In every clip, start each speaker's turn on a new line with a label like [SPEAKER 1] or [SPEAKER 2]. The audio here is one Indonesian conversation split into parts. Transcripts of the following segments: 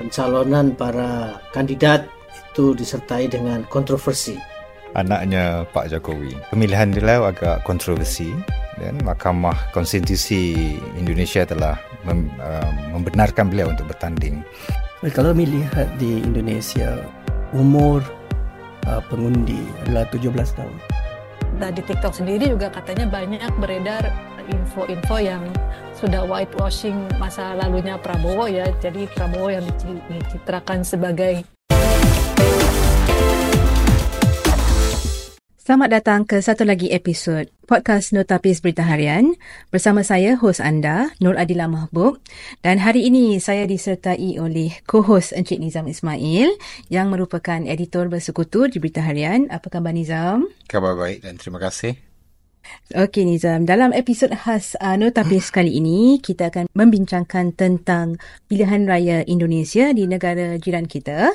[SPEAKER 1] pencalonan para kandidat itu disertai dengan kontroversi.
[SPEAKER 2] Anaknya Pak Jokowi. Pemilihan beliau agak kontroversi dan Mahkamah Konstitusi Indonesia telah mem, uh, membenarkan beliau untuk bertanding.
[SPEAKER 3] Kalau melihat di Indonesia, umur uh, pengundi adalah 17 tahun.
[SPEAKER 4] Nah, di TikTok sendiri juga katanya banyak beredar info-info yang sudah whitewashing masa lalunya Prabowo ya. Jadi Prabowo yang dicitrakan sebagai
[SPEAKER 5] Selamat datang ke satu lagi episod podcast Notapis Berita Harian bersama saya, hos anda, Nur Adila Mahbub. Dan hari ini saya disertai oleh co-host Encik Nizam Ismail yang merupakan editor bersekutu di Berita Harian. Apa khabar Nizam?
[SPEAKER 2] Khabar baik dan terima kasih.
[SPEAKER 5] Okey Nizam, dalam episod khas uh, Notapis kali ini, kita akan membincangkan tentang pilihan raya Indonesia di negara jiran kita.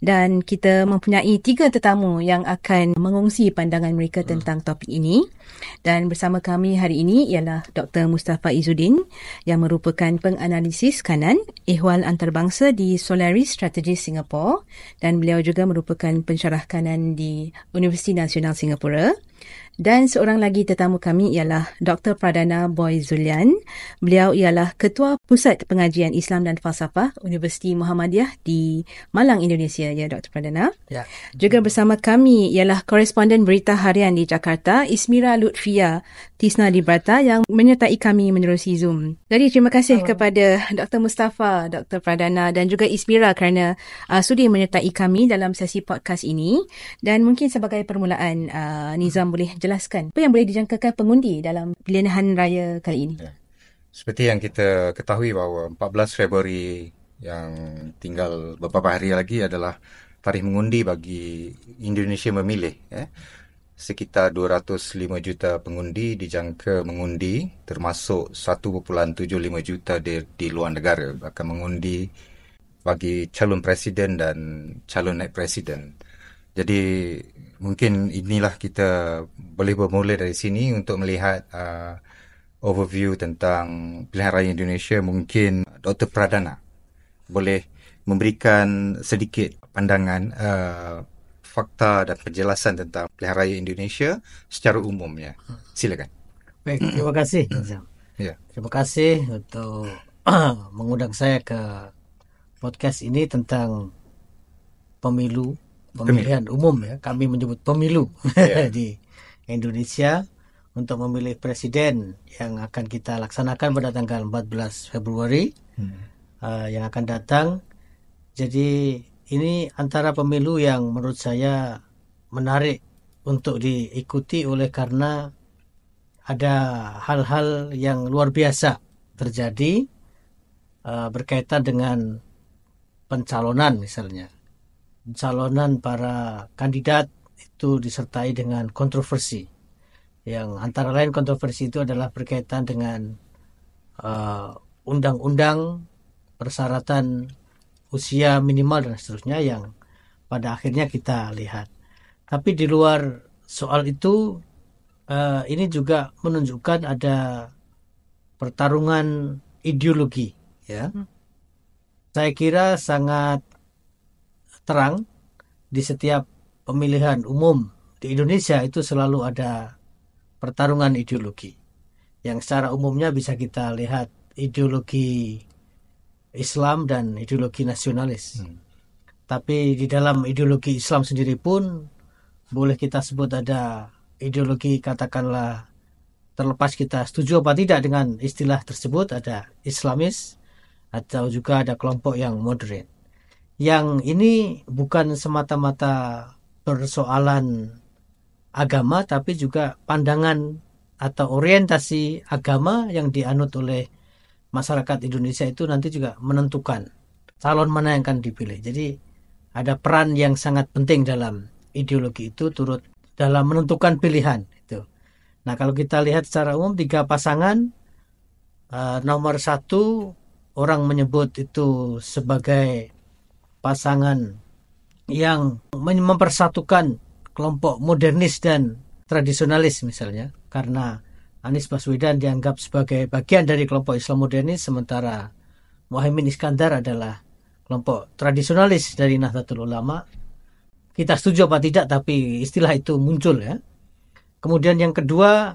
[SPEAKER 5] Dan kita mempunyai tiga tetamu yang akan mengongsi pandangan mereka tentang topik ini. Dan bersama kami hari ini ialah Dr. Mustafa Izzuddin yang merupakan penganalisis kanan ehwal antarabangsa di Solaris Strategy Singapore dan beliau juga merupakan pensyarah kanan di Universiti Nasional Singapura. Dan seorang lagi tetamu kami ialah Dr. Pradana Boy Zulian. Beliau ialah Ketua Pusat Pengajian Islam dan Falsafah Universiti Muhammadiyah di Malang, Indonesia. Ya, Dr. Pradana. Ya. Juga bersama kami ialah koresponden berita harian di Jakarta, Ismira Lutfia Tisna Librata yang menyertai kami menerusi Zoom. Jadi terima kasih oh. kepada Dr. Mustafa, Dr. Pradana dan juga Ismira kerana uh, sudi menyertai kami dalam sesi podcast ini. Dan mungkin sebagai permulaan, uh, Nizam boleh jelaskan apa yang boleh dijangkakan pengundi dalam pilihan raya kali ini? Ya.
[SPEAKER 2] Seperti yang kita ketahui bahawa 14 Februari yang tinggal beberapa hari lagi adalah tarikh mengundi bagi Indonesia memilih. Eh. Sekitar 205 juta pengundi dijangka mengundi termasuk 1.75 juta di, di luar negara akan mengundi bagi calon presiden dan calon naik presiden. Jadi mungkin inilah kita boleh bermula dari sini untuk melihat uh, overview tentang pilihan raya Indonesia. Mungkin Dr. Pradana boleh memberikan sedikit pandangan uh, fakta dan penjelasan tentang pilihan raya Indonesia secara umumnya. Silakan.
[SPEAKER 1] Baik, terima kasih. Ya. Terima kasih untuk mengundang saya ke podcast ini tentang pemilu pemilihan pemilu. umum ya kami menyebut pemilu yeah. di Indonesia untuk memilih presiden yang akan kita laksanakan pada tanggal 14 Februari hmm. uh, yang akan datang jadi ini antara pemilu yang menurut saya menarik untuk diikuti oleh karena ada hal-hal yang luar biasa terjadi uh, berkaitan dengan pencalonan misalnya pencalonan para kandidat itu disertai dengan kontroversi. Yang antara lain kontroversi itu adalah berkaitan dengan uh, undang-undang, uh, persyaratan usia minimal dan seterusnya yang pada akhirnya kita lihat. Tapi di luar soal itu, uh, ini juga menunjukkan ada pertarungan ideologi. Ya, hmm. saya kira sangat terang di setiap pemilihan umum di Indonesia itu selalu ada pertarungan ideologi yang secara umumnya bisa kita lihat ideologi Islam dan ideologi nasionalis. Hmm. Tapi di dalam ideologi Islam sendiri pun boleh kita sebut ada ideologi katakanlah terlepas kita setuju apa tidak dengan istilah tersebut ada Islamis atau juga ada kelompok yang moderate yang ini bukan semata-mata persoalan agama tapi juga pandangan atau orientasi agama yang dianut oleh masyarakat Indonesia itu nanti juga menentukan calon mana yang akan dipilih. Jadi ada peran yang sangat penting dalam ideologi itu turut dalam menentukan pilihan itu. Nah kalau kita lihat secara umum tiga pasangan uh, nomor satu orang menyebut itu sebagai pasangan yang mempersatukan kelompok modernis dan tradisionalis misalnya karena Anies Baswedan dianggap sebagai bagian dari kelompok Islam modernis sementara Muhammad Iskandar adalah kelompok tradisionalis dari Nahdlatul Ulama. Kita setuju apa tidak, tapi istilah itu muncul ya. Kemudian yang kedua,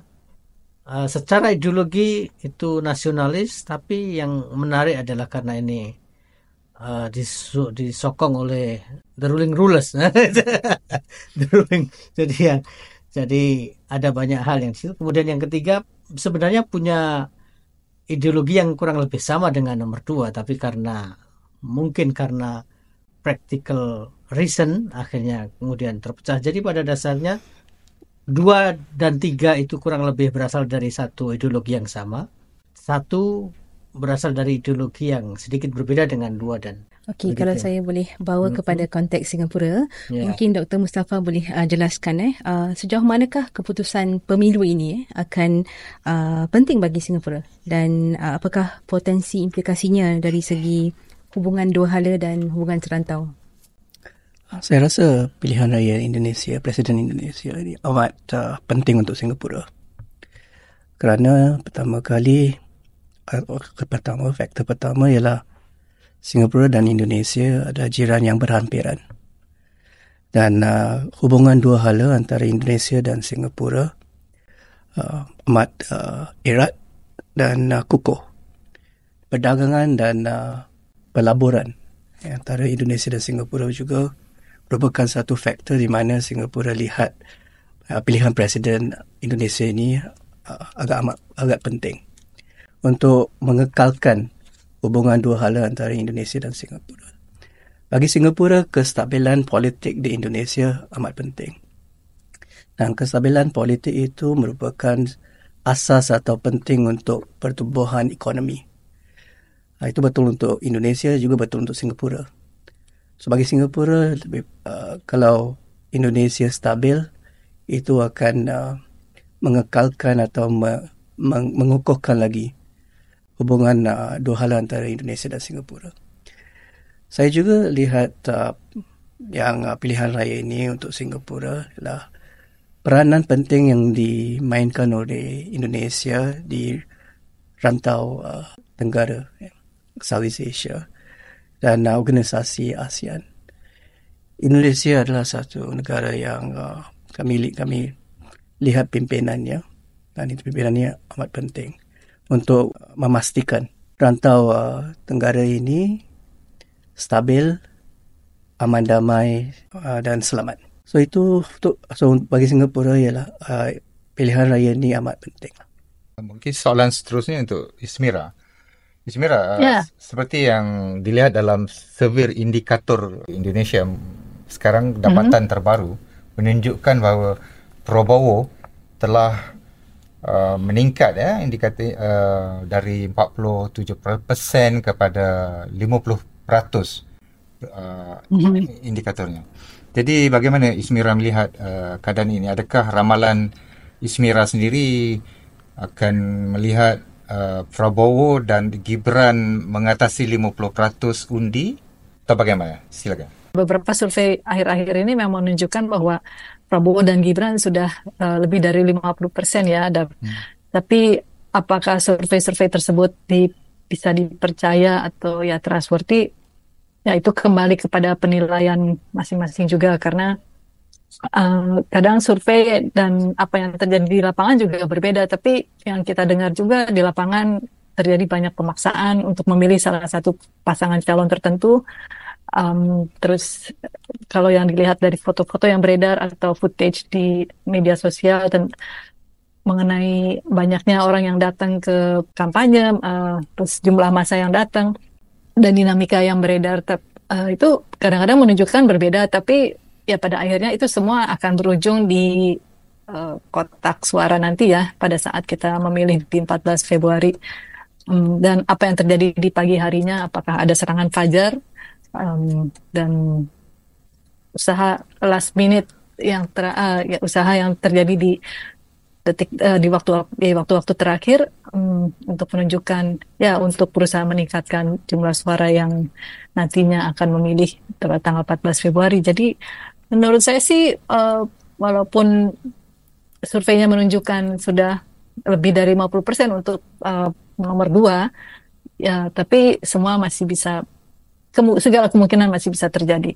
[SPEAKER 1] uh, secara ideologi itu nasionalis, tapi yang menarik adalah karena ini uh, disokong oleh the ruling rulers. the ruling, jadi ya, jadi ada banyak hal yang situ. Kemudian yang ketiga, sebenarnya punya ideologi yang kurang lebih sama dengan nomor dua, tapi karena mungkin karena practical reason akhirnya kemudian terpecah. Jadi pada dasarnya dua dan tiga itu kurang lebih berasal dari satu ideologi yang sama. Satu berasal dari ideologi yang sedikit berbeda dengan dua dan
[SPEAKER 5] Okey, kalau saya boleh bawa hmm. kepada konteks Singapura, yeah. mungkin Dr. Mustafa boleh uh, jelaskan eh uh, sejauh manakah keputusan pemilu ini eh, akan uh, penting bagi Singapura dan uh, apakah potensi implikasinya dari segi hubungan dua hala dan hubungan serantau?
[SPEAKER 3] Saya rasa pilihan raya Indonesia, Presiden Indonesia ini amat uh, penting untuk Singapura. Kerana pertama kali, uh, pertama, faktor pertama ialah Singapura dan Indonesia ada jiran yang berhampiran. Dan uh, hubungan dua hala antara Indonesia dan Singapura uh, amat uh, erat dan uh, kukuh. Perdagangan dan uh, pelaburan antara Indonesia dan Singapura juga merupakan satu faktor di mana Singapura lihat uh, pilihan presiden Indonesia ini uh, agak amat agak penting untuk mengekalkan hubungan dua hala antara Indonesia dan Singapura. Bagi Singapura, kestabilan politik di Indonesia amat penting. Dan kestabilan politik itu merupakan asas atau penting untuk pertumbuhan ekonomi. Uh, itu betul untuk Indonesia juga betul untuk Singapura sebagai Singapura lebih uh, kalau Indonesia stabil itu akan uh, mengekalkan atau me, meng, mengukuhkan lagi hubungan uh, dua hal antara Indonesia dan Singapura. Saya juga lihat uh, yang uh, pilihan raya ini untuk Singapura adalah peranan penting yang dimainkan oleh Indonesia di rantau uh, Tenggara, Southeast Asia dan uh, organisasi ASEAN. Indonesia adalah satu negara yang uh, kami kami lihat pimpinannya dan itu pimpinannya amat penting untuk memastikan rantau uh, Tenggara ini stabil, aman damai uh, dan selamat. So itu untuk so bagi Singapura ialah uh, pilihan raya ini amat penting.
[SPEAKER 2] Mungkin soalan seterusnya untuk Ismira. Ismira, yeah. seperti yang dilihat dalam survei indikator Indonesia sekarang dapatan mm-hmm. terbaru menunjukkan bahawa Prabowo telah uh, meningkat ya indikator uh, dari 47% kepada 50% uh, mm-hmm. indikatornya. Jadi bagaimana Ismira melihat uh, keadaan ini? Adakah ramalan Ismira sendiri akan melihat uh, Prabowo dan Gibran mengatasi 50% undi atau bagaimana? Silakan.
[SPEAKER 4] Beberapa survei akhir-akhir ini memang menunjukkan bahwa Prabowo dan Gibran sudah uh, lebih dari 50% ya. Ada. Hmm. Tapi apakah survei-survei tersebut di, bisa dipercaya atau ya trustworthy? Ya itu kembali kepada penilaian masing-masing juga karena uh, kadang survei dan apa yang terjadi di lapangan juga berbeda, tapi yang kita dengar juga di lapangan terjadi banyak pemaksaan untuk memilih salah satu pasangan calon tertentu. Um, terus kalau yang dilihat dari foto-foto yang beredar atau footage di media sosial dan mengenai banyaknya orang yang datang ke kampanye, uh, terus jumlah masa yang datang dan dinamika yang beredar, uh, itu kadang-kadang menunjukkan berbeda, tapi ya pada akhirnya itu semua akan berujung di uh, kotak suara nanti ya pada saat kita memilih di 14 Februari. Dan apa yang terjadi di pagi harinya apakah ada serangan fajar um, dan usaha last minute yang ter, uh, ya, usaha yang terjadi di detik uh, di waktu di waktu-waktu terakhir um, untuk menunjukkan ya untuk berusaha meningkatkan jumlah suara yang nantinya akan memilih tanggal 14 Februari. Jadi Menurut saya sih uh, walaupun surveinya menunjukkan sudah lebih dari 50% untuk uh, nomor dua, ya tapi semua masih bisa segala kemungkinan masih bisa terjadi.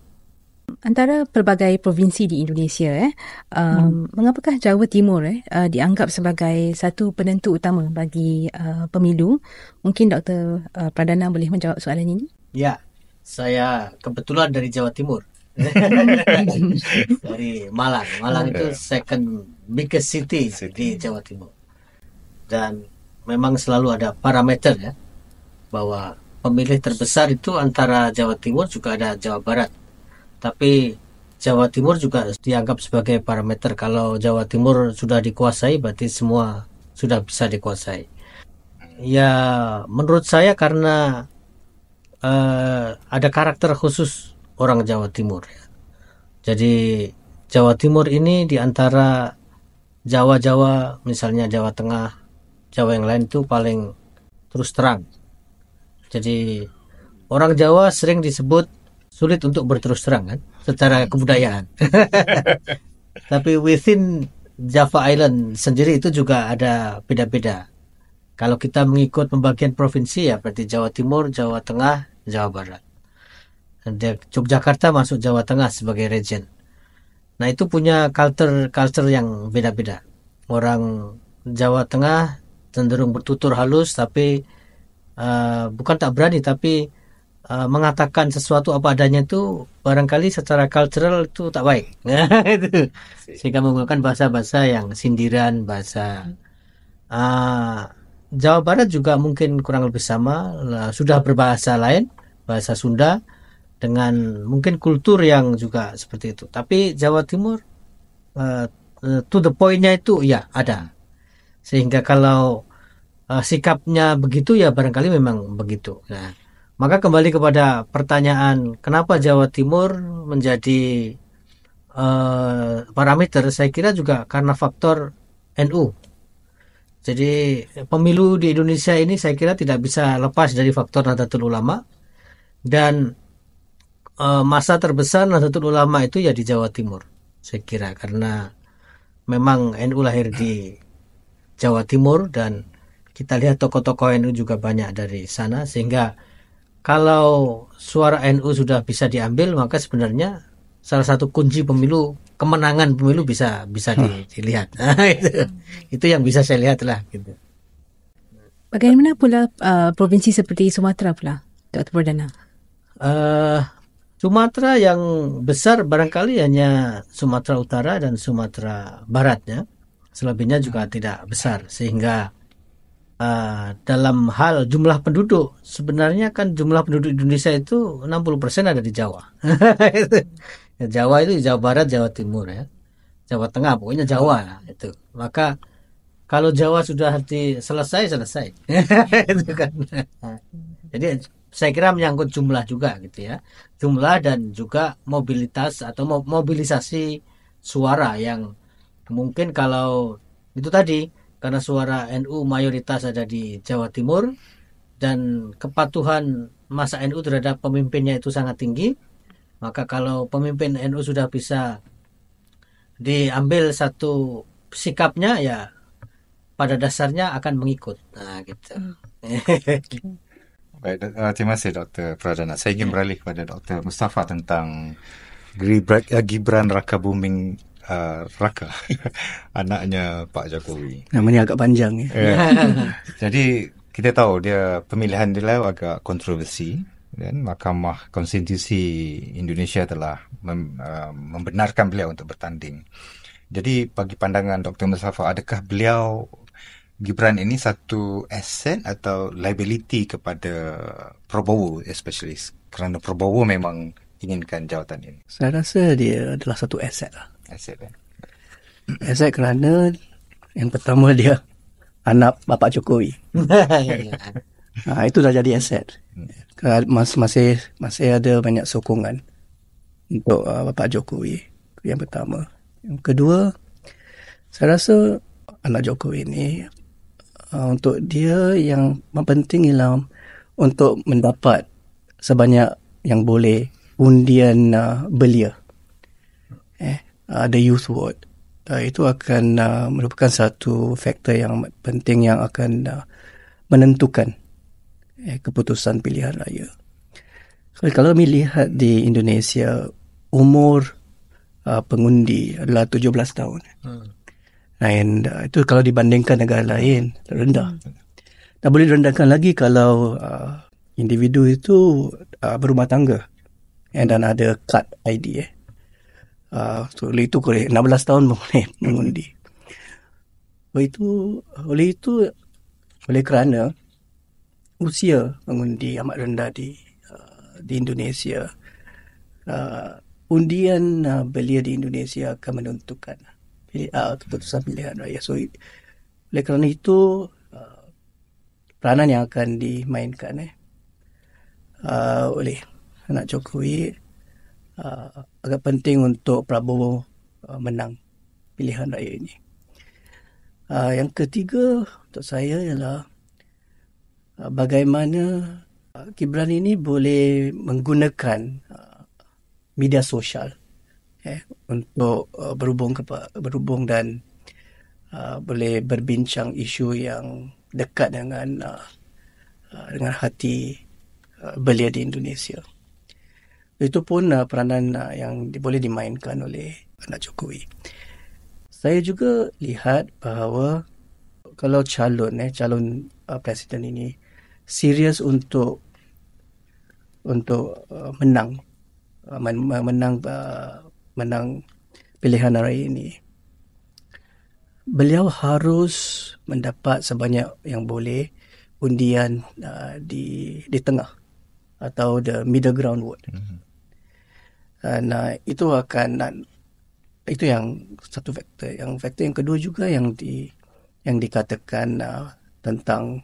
[SPEAKER 5] Antara pelbagai provinsi di Indonesia, eh, um, hmm. mengapakah Jawa Timur eh, uh, dianggap sebagai satu penentu utama bagi uh, pemilu? Mungkin Dr. Uh, Pradana boleh menjawab soalan ini?
[SPEAKER 1] Ya, saya kebetulan dari Jawa Timur. dari Malang. Malang itu second biggest city di Jawa Timur. Dan memang selalu ada parameter ya bahwa pemilih terbesar itu antara Jawa Timur juga ada Jawa Barat. Tapi Jawa Timur juga dianggap sebagai parameter kalau Jawa Timur sudah dikuasai berarti semua sudah bisa dikuasai. Ya menurut saya karena uh, ada karakter khusus orang Jawa Timur. Jadi Jawa Timur ini di antara Jawa-Jawa misalnya Jawa Tengah, Jawa yang lain itu paling terus terang jadi orang Jawa sering disebut sulit untuk berterus terang kan secara kebudayaan. Tapi within Java Island sendiri itu juga ada beda-beda. Kalau kita mengikut pembagian provinsi ya berarti Jawa Timur, Jawa Tengah, Jawa Barat. Dan Yogyakarta masuk Jawa Tengah sebagai region. Nah itu punya culture culture yang beda-beda. Orang Jawa Tengah cenderung bertutur halus tapi uh, bukan tak berani tapi uh, mengatakan sesuatu apa adanya itu barangkali secara cultural itu tak baik. Itu. Sehingga menggunakan bahasa-bahasa yang sindiran bahasa uh, Jawa Barat juga mungkin kurang lebih sama sudah berbahasa lain bahasa Sunda dengan mungkin kultur yang juga seperti itu. Tapi Jawa Timur uh, to the pointnya itu ya ada. Sehingga kalau uh, sikapnya begitu ya barangkali memang begitu. Nah, maka kembali kepada pertanyaan kenapa Jawa Timur menjadi uh, parameter, saya kira juga karena faktor NU. Jadi pemilu di Indonesia ini saya kira tidak bisa lepas dari faktor Nahdlatul Ulama dan uh, masa terbesar Nahdlatul Ulama itu ya di Jawa Timur. Saya kira karena memang NU lahir di Jawa Timur dan kita lihat tokoh-tokoh NU juga banyak dari sana sehingga kalau suara NU sudah bisa diambil maka sebenarnya salah satu kunci pemilu kemenangan pemilu bisa bisa di, dilihat nah, itu itu yang bisa saya lihat lah gitu.
[SPEAKER 5] Bagaimana pula uh, provinsi seperti Sumatera pula, Dr. Perdana?
[SPEAKER 1] Uh, Sumatera yang besar barangkali hanya Sumatera Utara dan Sumatera Barat ya. Selebihnya juga tidak besar sehingga uh, dalam hal jumlah penduduk sebenarnya kan jumlah penduduk Indonesia itu 60% ada di Jawa. ya, Jawa itu Jawa Barat, Jawa Timur ya. Jawa Tengah pokoknya Jawa itu. Maka kalau Jawa sudah di selesai selesai. itu kan. Jadi saya kira menyangkut jumlah juga gitu ya. Jumlah dan juga mobilitas atau mobilisasi suara yang mungkin kalau itu tadi karena suara NU mayoritas ada di Jawa Timur dan kepatuhan masa NU terhadap pemimpinnya itu sangat tinggi maka kalau pemimpin NU sudah bisa diambil satu sikapnya ya pada dasarnya akan mengikut nah gitu
[SPEAKER 2] Baik, uh, terima kasih Dr. Pradana. Saya ingin ya. beralih kepada Dr. Mustafa tentang Gibran Raka Buming uh, Raka anaknya Pak Jokowi.
[SPEAKER 3] Namanya agak panjang ya.
[SPEAKER 2] Yeah. Jadi kita tahu dia pemilihan dia agak kontroversi dan Mahkamah Konstitusi Indonesia telah mem, uh, membenarkan beliau untuk bertanding. Jadi bagi pandangan Dr. Mustafa adakah beliau Gibran ini satu aset atau liability kepada Prabowo especially kerana Prabowo memang inginkan jawatan ini.
[SPEAKER 3] Saya rasa dia adalah satu aset lah
[SPEAKER 2] aset kan?
[SPEAKER 3] Aset kerana yang pertama dia anak Bapak Jokowi. ha, itu dah jadi aset. Mas, masih masih ada banyak sokongan untuk uh, Bapak Jokowi. Yang pertama. Yang kedua, saya rasa anak Jokowi ini uh, untuk dia yang penting ialah untuk mendapat sebanyak yang boleh undian uh, belia uh, the youth vote uh, itu akan uh, merupakan satu faktor yang penting yang akan uh, menentukan eh, keputusan pilihan raya. Kalau kami lihat di Indonesia, umur uh, pengundi adalah 17 tahun. Hmm. And uh, itu kalau dibandingkan negara lain, rendah. Hmm. Dan boleh direndahkan lagi kalau uh, individu itu uh, berumah tangga and dan ada kad ID eh. Uh, so, oleh itu boleh 16 tahun boleh mengundi. Oleh itu, oleh itu, oleh kerana usia mengundi amat rendah di uh, di Indonesia, uh, undian uh, belia di Indonesia akan menentukan uh, keputusan pilihan raya. So, oleh kerana itu, uh, peranan yang akan dimainkan eh, uh, oleh anak Jokowi uh, agak penting untuk Prabowo uh, menang pilihan raya ini. Uh, yang ketiga untuk saya ialah uh, bagaimana uh, Gibran ini boleh menggunakan uh, media sosial eh, untuk uh, berhubung kepa, berhubung dan uh, boleh berbincang isu yang dekat dengan uh, uh, dengan hati uh, belia di Indonesia. Itu pun uh, peranan uh, yang boleh dimainkan oleh anak Jokowi. Saya juga lihat bahawa kalau calon eh calon uh, presiden ini serius untuk untuk uh, menang uh, men- menang uh, menang pilihan raya ini beliau harus mendapat sebanyak yang boleh undian uh, di di tengah atau the middle ground vote. Mm-hmm. Dan uh, itu akan itu yang satu faktor. Yang faktor yang kedua juga yang di yang dikatakan uh, tentang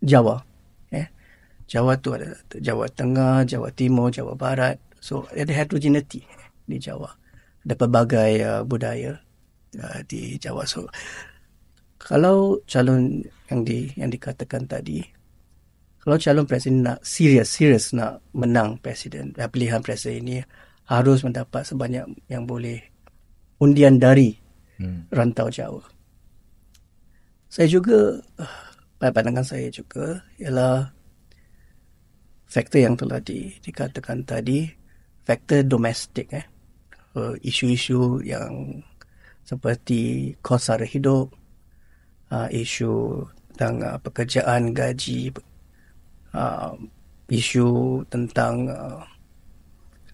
[SPEAKER 3] Jawa. Eh? Jawa tu ada Jawa Tengah, Jawa Timur, Jawa Barat. So ada heterogeneity di Jawa. Ada pelbagai uh, budaya uh, di Jawa. So kalau calon yang di yang dikatakan tadi kalau calon presiden nak serius serius nak menang presiden pilihan presiden ini harus mendapat sebanyak yang boleh undian dari hmm. rantau Jawa. Saya juga, pada pandangan saya juga, ialah faktor yang telah di, dikatakan tadi, faktor domestik. Eh. Uh, isu-isu yang seperti kos sara hidup, uh, isu tentang uh, pekerjaan, gaji, uh, isu tentang uh,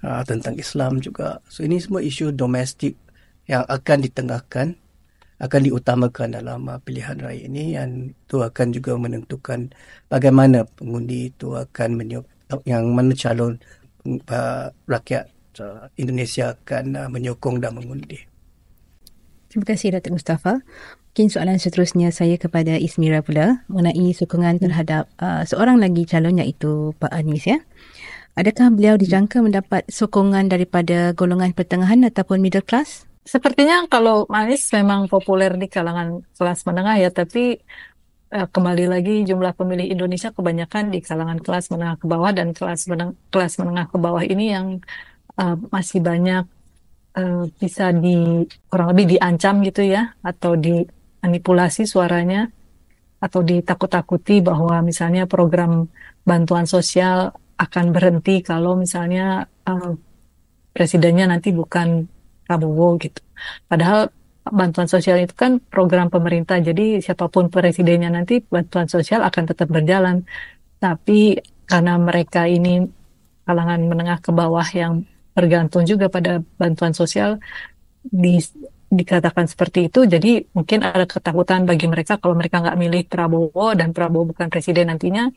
[SPEAKER 3] uh, tentang Islam juga. So ini semua isu domestik yang akan ditengahkan, akan diutamakan dalam uh, pilihan raya ini dan itu akan juga menentukan bagaimana pengundi itu akan menyok yang mana calon uh, rakyat uh, Indonesia akan uh, menyokong dan mengundi.
[SPEAKER 5] Terima kasih Datuk Mustafa. Mungkin soalan seterusnya saya kepada Ismira pula mengenai sokongan terhadap uh, seorang lagi calon iaitu Pak Anis ya. Adakah beliau dijangka mendapat sokongan daripada golongan pertengahan ataupun middle class?
[SPEAKER 4] Sepertinya kalau Manis memang populer di kalangan kelas menengah ya, tapi eh, kembali lagi jumlah pemilih Indonesia kebanyakan di kalangan kelas menengah ke bawah dan kelas menengah, kelas menengah ke bawah ini yang uh, masih banyak uh, bisa di kurang lebih diancam gitu ya atau dimanipulasi suaranya atau ditakut-takuti bahwa misalnya program bantuan sosial akan berhenti kalau misalnya uh, presidennya nanti bukan Prabowo gitu. Padahal bantuan sosial itu kan program pemerintah, jadi siapa pun presidennya nanti bantuan sosial akan tetap berjalan. Tapi karena mereka ini kalangan menengah ke bawah yang bergantung juga pada bantuan sosial, di, dikatakan seperti itu, jadi mungkin ada ketakutan bagi mereka kalau mereka nggak milih Prabowo dan Prabowo bukan presiden nantinya,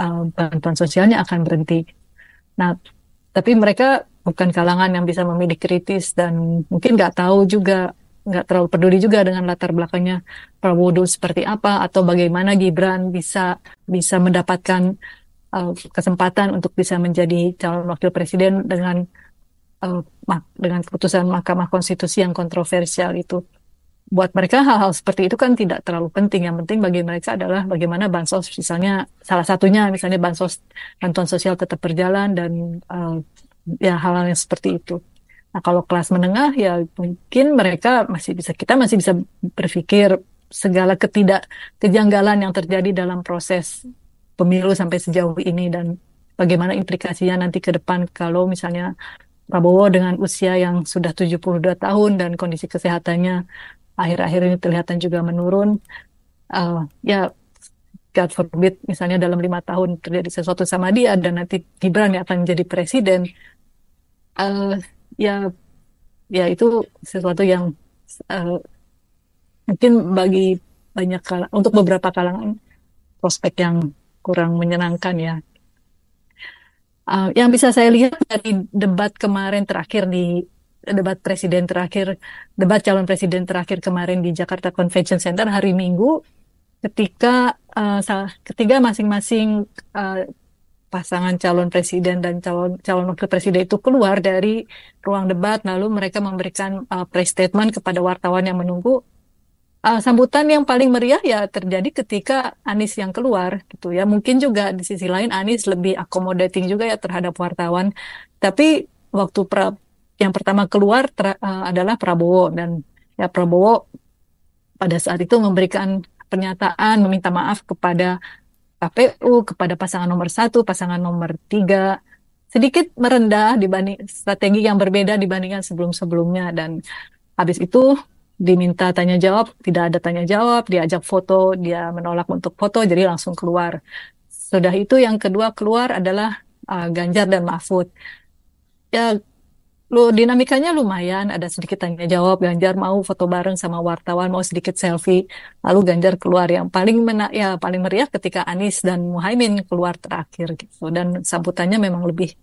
[SPEAKER 4] uh, bantuan sosialnya akan berhenti. Nah, tapi mereka bukan kalangan yang bisa memilih kritis dan mungkin nggak tahu juga nggak terlalu peduli juga dengan latar belakangnya Prabowo seperti apa atau bagaimana Gibran bisa bisa mendapatkan uh, kesempatan untuk bisa menjadi calon wakil presiden dengan uh, dengan keputusan Mahkamah Konstitusi yang kontroversial itu buat mereka hal-hal seperti itu kan tidak terlalu penting. Yang penting bagi mereka adalah bagaimana bansos, misalnya salah satunya misalnya bansos bantuan sosial tetap berjalan dan uh, ya hal-hal yang seperti itu. Nah kalau kelas menengah ya mungkin mereka masih bisa kita masih bisa berpikir segala ketidak kejanggalan yang terjadi dalam proses pemilu sampai sejauh ini dan bagaimana implikasinya nanti ke depan kalau misalnya Prabowo dengan usia yang sudah 72 tahun dan kondisi kesehatannya akhir-akhir ini kelihatan juga menurun. Uh, ya God forbid misalnya dalam lima tahun terjadi sesuatu sama dia dan nanti Gibran yang akan menjadi presiden uh, ya ya itu sesuatu yang uh, mungkin bagi banyak untuk beberapa kalangan prospek yang kurang menyenangkan ya. Uh, yang bisa saya lihat dari debat kemarin terakhir di debat presiden terakhir, debat calon presiden terakhir kemarin di Jakarta Convention Center hari Minggu, ketika uh, ketiga masing-masing uh, pasangan calon presiden dan calon calon wakil presiden itu keluar dari ruang debat, lalu mereka memberikan uh, press statement kepada wartawan yang menunggu uh, sambutan yang paling meriah ya terjadi ketika Anies yang keluar gitu ya. Mungkin juga di sisi lain Anies lebih accommodating juga ya terhadap wartawan. Tapi waktu pra, yang pertama keluar ter, uh, adalah Prabowo dan ya Prabowo pada saat itu memberikan pernyataan meminta maaf kepada KPU, kepada pasangan nomor satu, pasangan nomor tiga, sedikit merendah dibanding strategi yang berbeda dibandingkan sebelum-sebelumnya dan habis itu diminta tanya jawab, tidak ada tanya jawab, diajak foto, dia menolak untuk foto, jadi langsung keluar. Sudah itu yang kedua keluar adalah uh, Ganjar dan Mahfud. Ya, lu dinamikanya lumayan, ada sedikit tanya jawab, Ganjar mau foto bareng sama wartawan, mau sedikit selfie, lalu Ganjar keluar. Yang paling mena ya paling meriah ketika Anies dan Muhaimin keluar terakhir gitu. Dan sambutannya memang lebih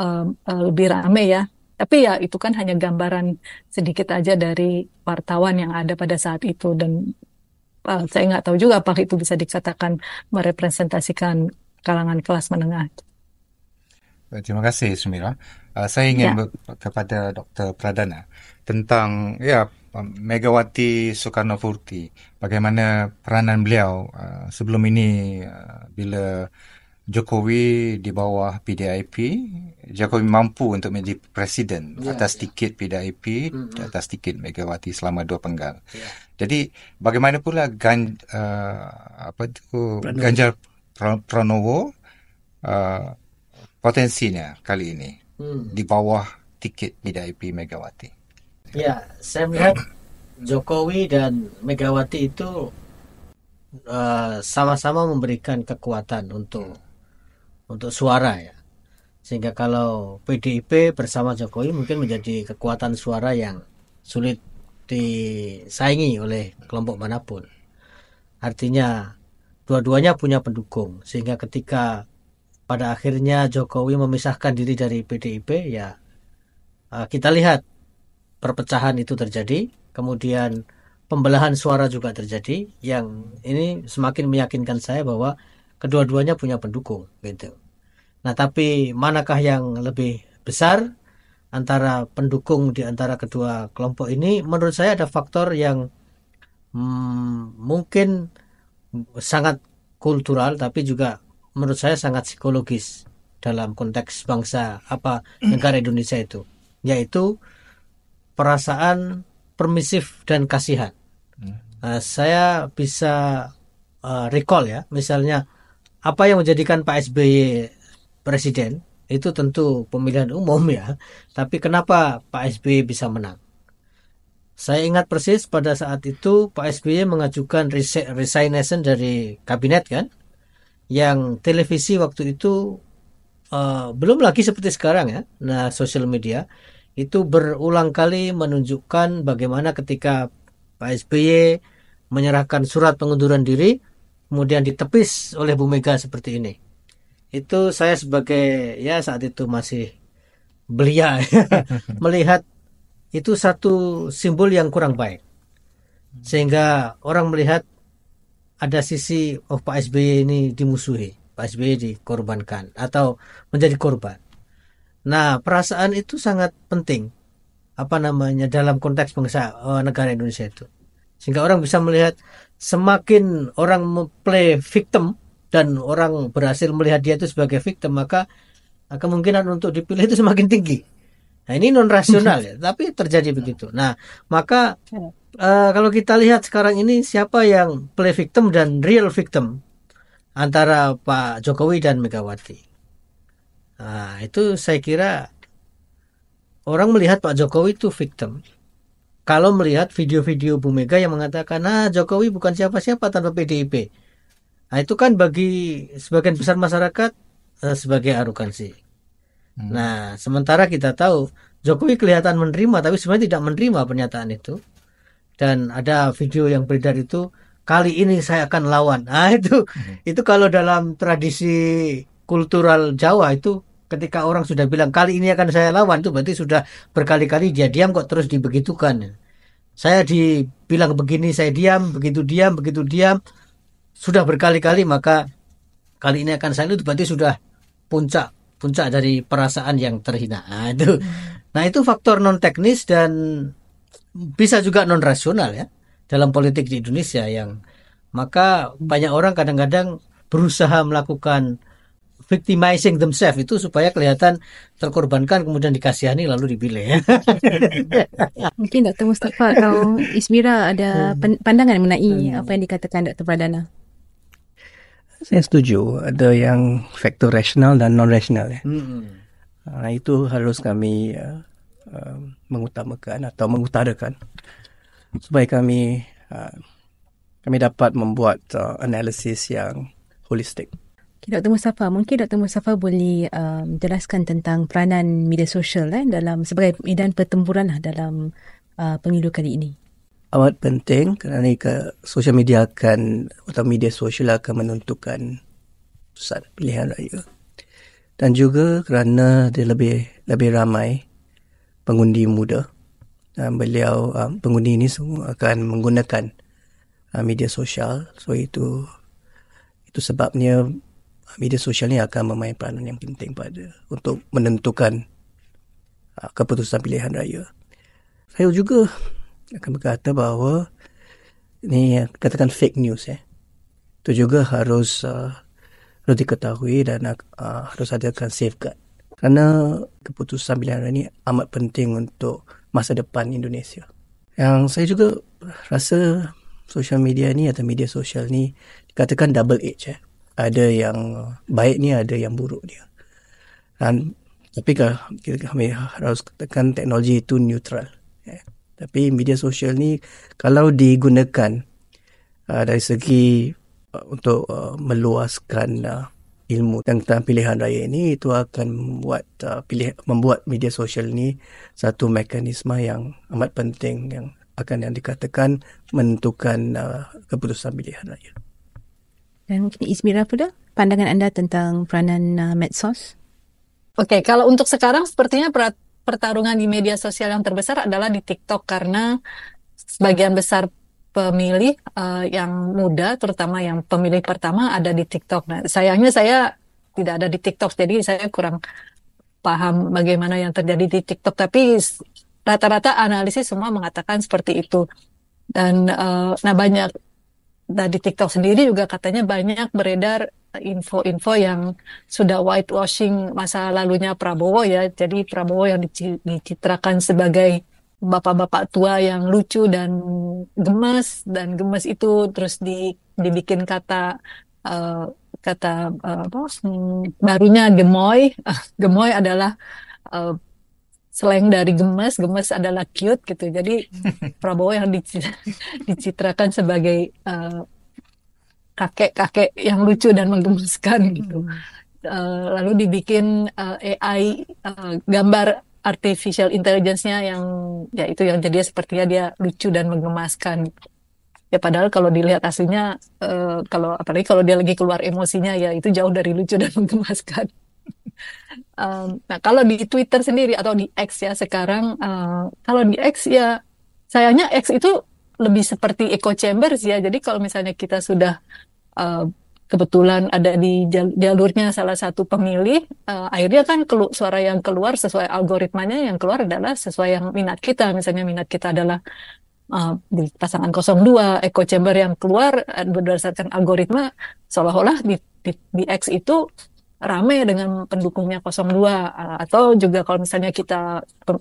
[SPEAKER 4] uh, uh, lebih rame ya tapi ya itu kan hanya gambaran sedikit aja dari wartawan yang ada pada saat itu dan uh, saya nggak tahu juga apakah itu bisa dikatakan merepresentasikan kalangan kelas menengah.
[SPEAKER 2] Terima kasih Sumira. Uh, saya ingin ya. kepada Dr. Pradana tentang ya Megawati Soekarno Putri. Bagaimana peranan beliau uh, sebelum ini uh, bila Jokowi di bawah PDIP, Jokowi mampu untuk menjadi presiden yeah, atas yeah. tiket PDIP, mm-hmm. atas tiket Megawati selama dua penggal. Yeah. Jadi bagaimana pula Gan, uh, apa itu Pranowo. Ganjar Pranowo uh, potensinya kali ini mm. di bawah tiket PDIP Megawati.
[SPEAKER 1] Ya, saya melihat Jokowi dan Megawati itu uh, sama-sama memberikan kekuatan untuk untuk suara ya. Sehingga kalau PDIP bersama Jokowi mungkin menjadi kekuatan suara yang sulit disaingi oleh kelompok mana pun. Artinya dua-duanya punya pendukung sehingga ketika pada akhirnya Jokowi memisahkan diri dari PDIP ya eh, kita lihat perpecahan itu terjadi, kemudian pembelahan suara juga terjadi yang ini semakin meyakinkan saya bahwa kedua-duanya punya pendukung gitu. Nah, tapi manakah yang lebih besar antara pendukung di antara kedua kelompok ini? Menurut saya ada faktor yang hmm, mungkin sangat kultural tapi juga menurut saya sangat psikologis dalam konteks bangsa apa negara Indonesia itu, yaitu perasaan permisif dan kasihan. Nah, saya bisa uh, recall ya, misalnya apa yang menjadikan Pak SBY presiden itu tentu pemilihan umum ya. Tapi kenapa Pak SBY bisa menang? Saya ingat persis pada saat itu Pak SBY mengajukan resignation dari kabinet kan, yang televisi waktu itu uh, belum lagi seperti sekarang ya. Nah, sosial media itu berulang kali menunjukkan bagaimana ketika Pak SBY menyerahkan surat pengunduran diri kemudian ditepis oleh Bu Mega seperti ini. Itu saya sebagai ya saat itu masih belia melihat itu satu simbol yang kurang baik. Sehingga orang melihat ada sisi oh Pak SBY ini dimusuhi, Pak SBY dikorbankan atau menjadi korban. Nah, perasaan itu sangat penting apa namanya dalam konteks bangsa oh, negara Indonesia itu. Sehingga orang bisa melihat semakin orang play victim dan orang berhasil melihat dia itu sebagai victim maka kemungkinan untuk dipilih itu semakin tinggi. Nah ini non rasional ya, tapi terjadi begitu. Nah maka uh, kalau kita lihat sekarang ini siapa yang play victim dan real victim antara Pak Jokowi dan Megawati. Nah, itu saya kira orang melihat Pak Jokowi itu victim. Kalau melihat video-video Bu Mega yang mengatakan, nah Jokowi bukan siapa-siapa tanpa PDIP. Nah, itu kan bagi sebagian besar masyarakat uh, sebagai arogansi. Hmm. Nah, sementara kita tahu Jokowi kelihatan menerima, tapi sebenarnya tidak menerima pernyataan itu. Dan ada video yang beredar itu, kali ini saya akan lawan. Nah, itu hmm. itu kalau dalam tradisi kultural Jawa itu ketika orang sudah bilang kali ini akan saya lawan itu berarti sudah berkali-kali dia diam kok terus dibegitukan. Saya dibilang begini saya diam, begitu diam, begitu diam sudah berkali-kali maka kali ini akan saya itu berarti sudah puncak puncak dari perasaan yang terhina. Nah, itu. Nah, itu faktor non teknis dan bisa juga non rasional ya dalam politik di Indonesia yang maka banyak orang kadang-kadang berusaha melakukan victimizing themselves itu supaya kelihatan terkorbankan kemudian dikasihani lalu dipilih.
[SPEAKER 5] Mungkin Dr. Mustafa kalau Ismira ada hmm. pandangan mengenai hmm. apa yang dikatakan Dr. Pradana.
[SPEAKER 3] Saya setuju ada yang faktor rasional dan non rasional ya. Hmm. Uh, itu harus kami uh, uh, mengutamakan atau mengutarakan supaya kami uh, kami dapat membuat uh, analisis yang holistik.
[SPEAKER 5] Dr. Mustafa, mungkin Dr. Mustafa boleh um, jelaskan tentang peranan media sosial eh, dalam sebagai medan pertempuran lah dalam uh, pemilu kali ini.
[SPEAKER 3] Amat penting kerana ke sosial media akan atau media sosial akan menentukan pusat pilihan raya. Dan juga kerana dia lebih lebih ramai pengundi muda. Dan beliau um, pengundi ini semua akan menggunakan uh, media sosial. So itu itu sebabnya media sosial ni akan memainkan peranan yang penting pada untuk menentukan uh, keputusan pilihan raya. Saya juga akan berkata bahawa ini katakan fake news ya. Itu juga harus uh, harus diketahui dan uh, harus adakan safeguard. Kerana keputusan pilihan raya ini amat penting untuk masa depan Indonesia. Yang saya juga rasa sosial media ni atau media sosial ni dikatakan double edge ya ada yang baik ni ada yang buruk dia dan tapi kita kami harus katakan teknologi itu neutral ya. tapi media sosial ni kalau digunakan uh, dari segi uh, untuk uh, meluaskan uh, ilmu tentang pilihan raya ini itu akan membuat uh, pilih membuat media sosial ini satu mekanisme yang amat penting yang akan yang dikatakan menentukan uh, keputusan pilihan raya.
[SPEAKER 5] Dan mungkin Ismira pula, pandangan anda tentang peranan uh, medsos?
[SPEAKER 4] Oke, okay, kalau untuk sekarang sepertinya pertarungan di media sosial yang terbesar adalah di TikTok karena sebagian besar pemilih uh, yang muda, terutama yang pemilih pertama ada di TikTok. Nah, sayangnya saya tidak ada di TikTok, jadi saya kurang paham bagaimana yang terjadi di TikTok. Tapi rata-rata analisis semua mengatakan seperti itu. Dan uh, nah banyak Nah, di TikTok sendiri juga katanya banyak beredar info-info yang sudah whitewashing masa lalunya Prabowo ya. Jadi Prabowo yang dicitrakan sebagai bapak-bapak tua yang lucu dan gemes dan gemes itu terus di, dibikin kata uh, kata uh, apa barunya gemoy. gemoy adalah uh, selain dari gemes, gemes adalah cute gitu. Jadi Prabowo yang dicitrakan sebagai uh, kakek-kakek yang lucu dan menggemaskan gitu. Uh, lalu dibikin uh, AI uh, gambar artificial intelligence-nya yang ya itu yang jadi sepertinya dia lucu dan menggemaskan. Ya padahal kalau dilihat aslinya uh, kalau apalagi kalau dia lagi keluar emosinya ya itu jauh dari lucu dan menggemaskan um, nah kalau di Twitter sendiri atau di X ya sekarang uh, kalau di X ya sayangnya X itu lebih seperti echo chambers ya jadi kalau misalnya kita sudah uh, kebetulan ada di jalurnya salah satu pemilih, uh, akhirnya kan suara yang keluar sesuai algoritmanya yang keluar adalah sesuai yang minat kita. Misalnya minat kita adalah uh, di pasangan 02, echo chamber yang keluar berdasarkan algoritma seolah-olah di, di, di X itu rame dengan pendukungnya 02 atau juga kalau misalnya kita 01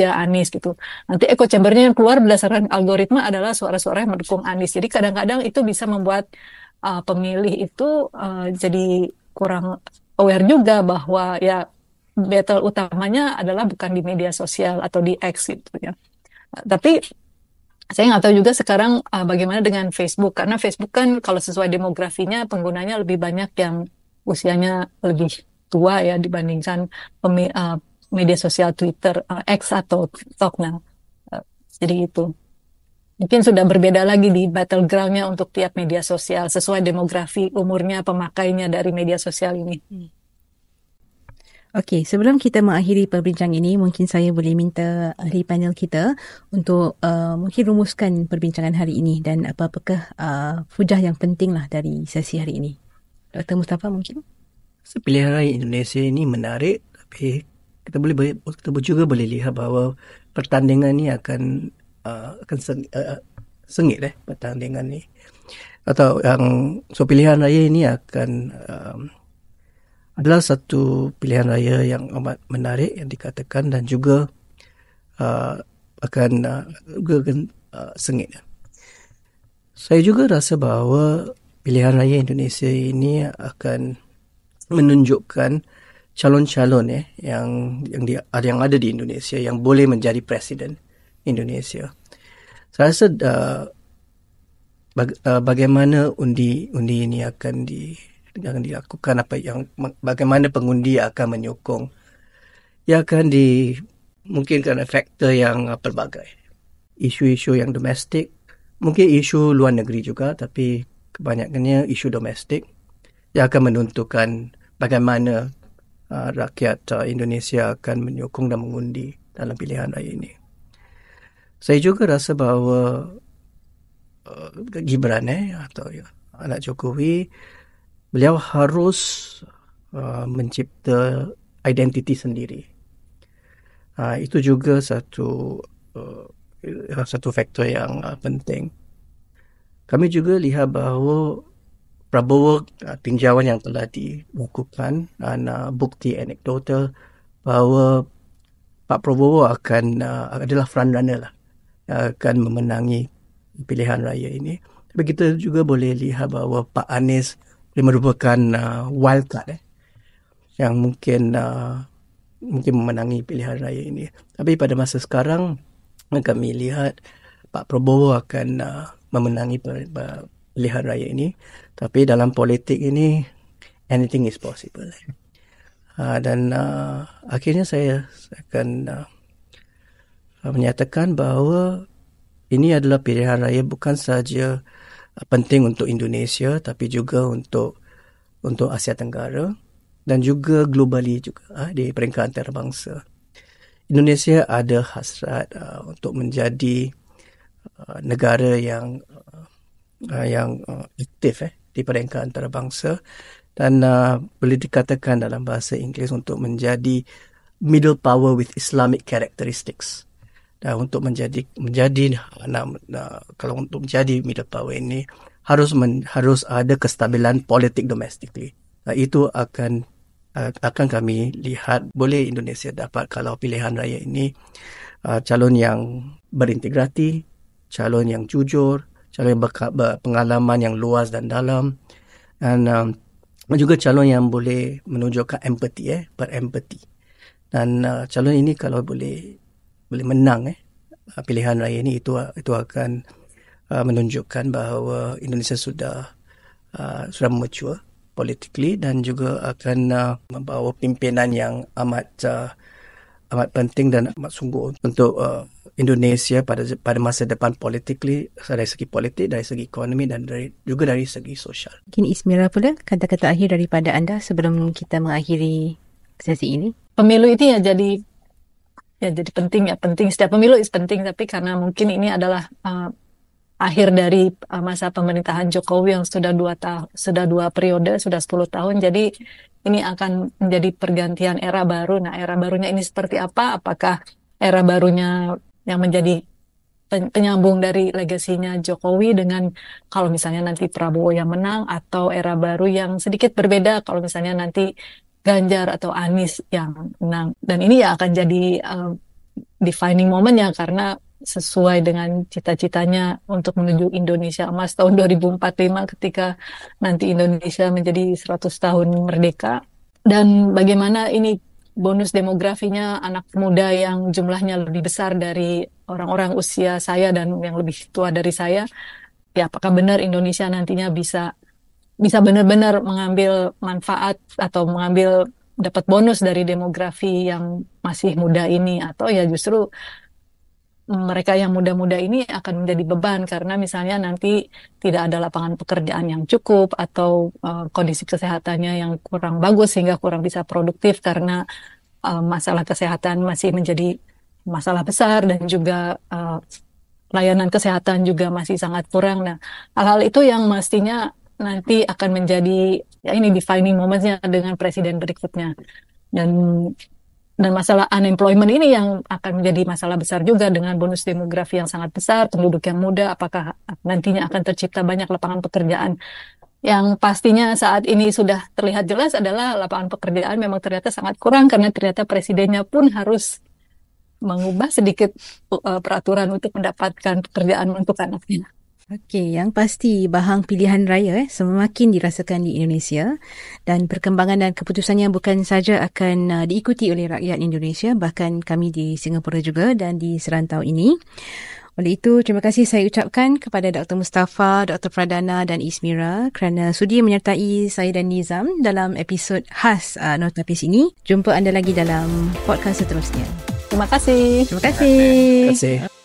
[SPEAKER 4] ya Anies gitu. Nanti echo chambernya yang keluar berdasarkan algoritma adalah suara-suara yang mendukung Anies. Jadi kadang-kadang itu bisa membuat uh, pemilih itu uh, jadi kurang aware juga bahwa ya battle utamanya adalah bukan di media sosial atau di X gitu ya. Tapi saya nggak tahu juga sekarang uh, bagaimana dengan Facebook karena Facebook kan kalau sesuai demografinya penggunanya lebih banyak yang usianya lebih tua ya dibandingkan pemi, uh, media sosial Twitter uh, X atau TikTok nah uh, jadi itu mungkin sudah berbeda lagi di battlegroundnya untuk tiap media sosial sesuai demografi umurnya pemakainya dari media sosial ini. Hmm.
[SPEAKER 5] Okey, sebelum kita mengakhiri perbincangan ini, mungkin saya boleh minta ahli panel kita untuk uh, mungkin rumuskan perbincangan hari ini dan apa-apakah uh, yang penting lah dari sesi hari ini. Dr. Mustafa mungkin?
[SPEAKER 3] Pilihan raya Indonesia ini menarik tapi kita boleh kita juga boleh lihat bahawa pertandingan ini akan uh, akan seng, uh, sengit eh pertandingan ini atau yang so pilihan raya ini akan um, adalah satu pilihan raya yang amat menarik yang dikatakan dan juga uh, akan uh, juga akan uh, sengit. Saya juga rasa bahawa pilihan raya Indonesia ini akan menunjukkan calon-calon eh yang yang di, yang ada di Indonesia yang boleh menjadi presiden Indonesia. Saya rasa uh, bag, uh, bagaimana undi undi ini akan di yang dilakukan apa yang bagaimana pengundi akan menyokong ia akan di mungkin kerana faktor yang uh, pelbagai isu-isu yang domestik mungkin isu luar negeri juga tapi kebanyakannya isu domestik yang akan menentukan bagaimana uh, rakyat uh, Indonesia akan menyokong dan mengundi dalam pilihan raya ini. Saya juga rasa bahawa uh, Gibran eh, atau ya, anak Jokowi beliau harus uh, mencipta identiti sendiri. Uh, itu juga satu uh, satu faktor yang uh, penting. Kami juga lihat bahawa Prabowo uh, tinjauan yang telah dilakukan dan uh, bukti anekdotal bahawa Pak Prabowo akan uh, adalah frontrunner lah akan memenangi pilihan raya ini. Tapi kita juga boleh lihat bahawa Pak Anies dia merupakan uh, wild card eh, yang mungkin uh, mungkin memenangi pilihan raya ini. Tapi pada masa sekarang kami lihat Pak Prabowo akan uh, memenangi pilihan raya ini. Tapi dalam politik ini anything is possible. Uh, dan uh, akhirnya saya akan uh, menyatakan bahawa ini adalah pilihan raya bukan saja penting untuk Indonesia tapi juga untuk untuk Asia Tenggara dan juga globally juga uh, di peringkat antarabangsa. Indonesia ada hasrat uh, untuk menjadi uh, negara yang uh, yang uh, aktif eh di peringkat antarabangsa dan uh, boleh dikatakan dalam bahasa Inggeris untuk menjadi middle power with Islamic characteristics dan untuk menjadi menjadi nah, nah, kalau untuk menjadi middle power ini harus men, harus ada kestabilan politik domestically. Nah, itu akan uh, akan kami lihat boleh Indonesia dapat kalau pilihan raya ini uh, calon yang berintegrasi, calon yang jujur, calon yang berpengalaman yang luas dan dalam dan um, juga calon yang boleh menunjukkan empati eh berempati. Dan uh, calon ini kalau boleh boleh menang eh pilihan raya ini itu itu akan uh, menunjukkan bahawa Indonesia sudah uh, sudah mature politically dan juga akan uh, membawa pimpinan yang amat uh, amat penting dan amat sungguh untuk uh, Indonesia pada pada masa depan politically dari segi politik dari segi ekonomi dan dari juga dari segi sosial.
[SPEAKER 5] Mungkin Ismira pula kata-kata akhir daripada anda sebelum kita mengakhiri sesi ini.
[SPEAKER 4] Pemilu itu ya jadi ya jadi penting ya penting setiap pemilu is penting tapi karena mungkin ini adalah uh, akhir dari uh, masa pemerintahan Jokowi yang sudah dua tahun sudah dua periode sudah 10 tahun jadi ini akan menjadi pergantian era baru nah era barunya ini seperti apa apakah era barunya yang menjadi penyambung dari legasinya Jokowi dengan kalau misalnya nanti Prabowo yang menang atau era baru yang sedikit berbeda kalau misalnya nanti Ganjar atau Anies yang menang. Dan ini ya akan jadi uh, defining moment ya karena sesuai dengan cita-citanya untuk menuju Indonesia emas tahun 2045 ketika nanti Indonesia menjadi 100 tahun merdeka. dan bagaimana ini bonus demografinya anak muda yang jumlahnya lebih besar dari orang-orang usia saya dan yang lebih tua dari saya ya apakah benar Indonesia nantinya bisa bisa benar-benar mengambil manfaat atau mengambil dapat bonus dari demografi yang masih muda ini? Atau ya justru mereka yang muda-muda ini akan menjadi beban karena misalnya nanti tidak ada lapangan pekerjaan yang cukup atau uh, kondisi kesehatannya yang kurang bagus sehingga kurang bisa produktif karena uh, masalah kesehatan masih menjadi masalah besar dan juga uh, layanan kesehatan juga masih sangat kurang. Nah, hal-hal itu yang mestinya nanti akan menjadi ya ini defining momentsnya dengan presiden berikutnya. Dan dan masalah unemployment ini yang akan menjadi masalah besar juga dengan bonus demografi yang sangat besar, penduduk yang muda, apakah nantinya akan tercipta banyak lapangan pekerjaan. Yang pastinya saat ini sudah terlihat jelas adalah lapangan pekerjaan memang ternyata sangat kurang karena ternyata presidennya pun harus mengubah sedikit uh, peraturan untuk mendapatkan pekerjaan untuk anaknya.
[SPEAKER 5] Okey, yang pasti bahang pilihan raya eh, semakin dirasakan di Indonesia dan perkembangan dan keputusannya bukan saja akan uh, diikuti oleh rakyat Indonesia, bahkan kami di Singapura juga dan di serantau ini. Oleh itu, terima kasih saya ucapkan kepada Dr. Mustafa, Dr. Pradana dan Ismira kerana sudi menyertai saya dan Nizam dalam episod khas uh, Notapis ini. Jumpa anda lagi dalam podcast seterusnya.
[SPEAKER 4] Terima kasih.
[SPEAKER 5] Terima kasih.
[SPEAKER 3] Terima kasih.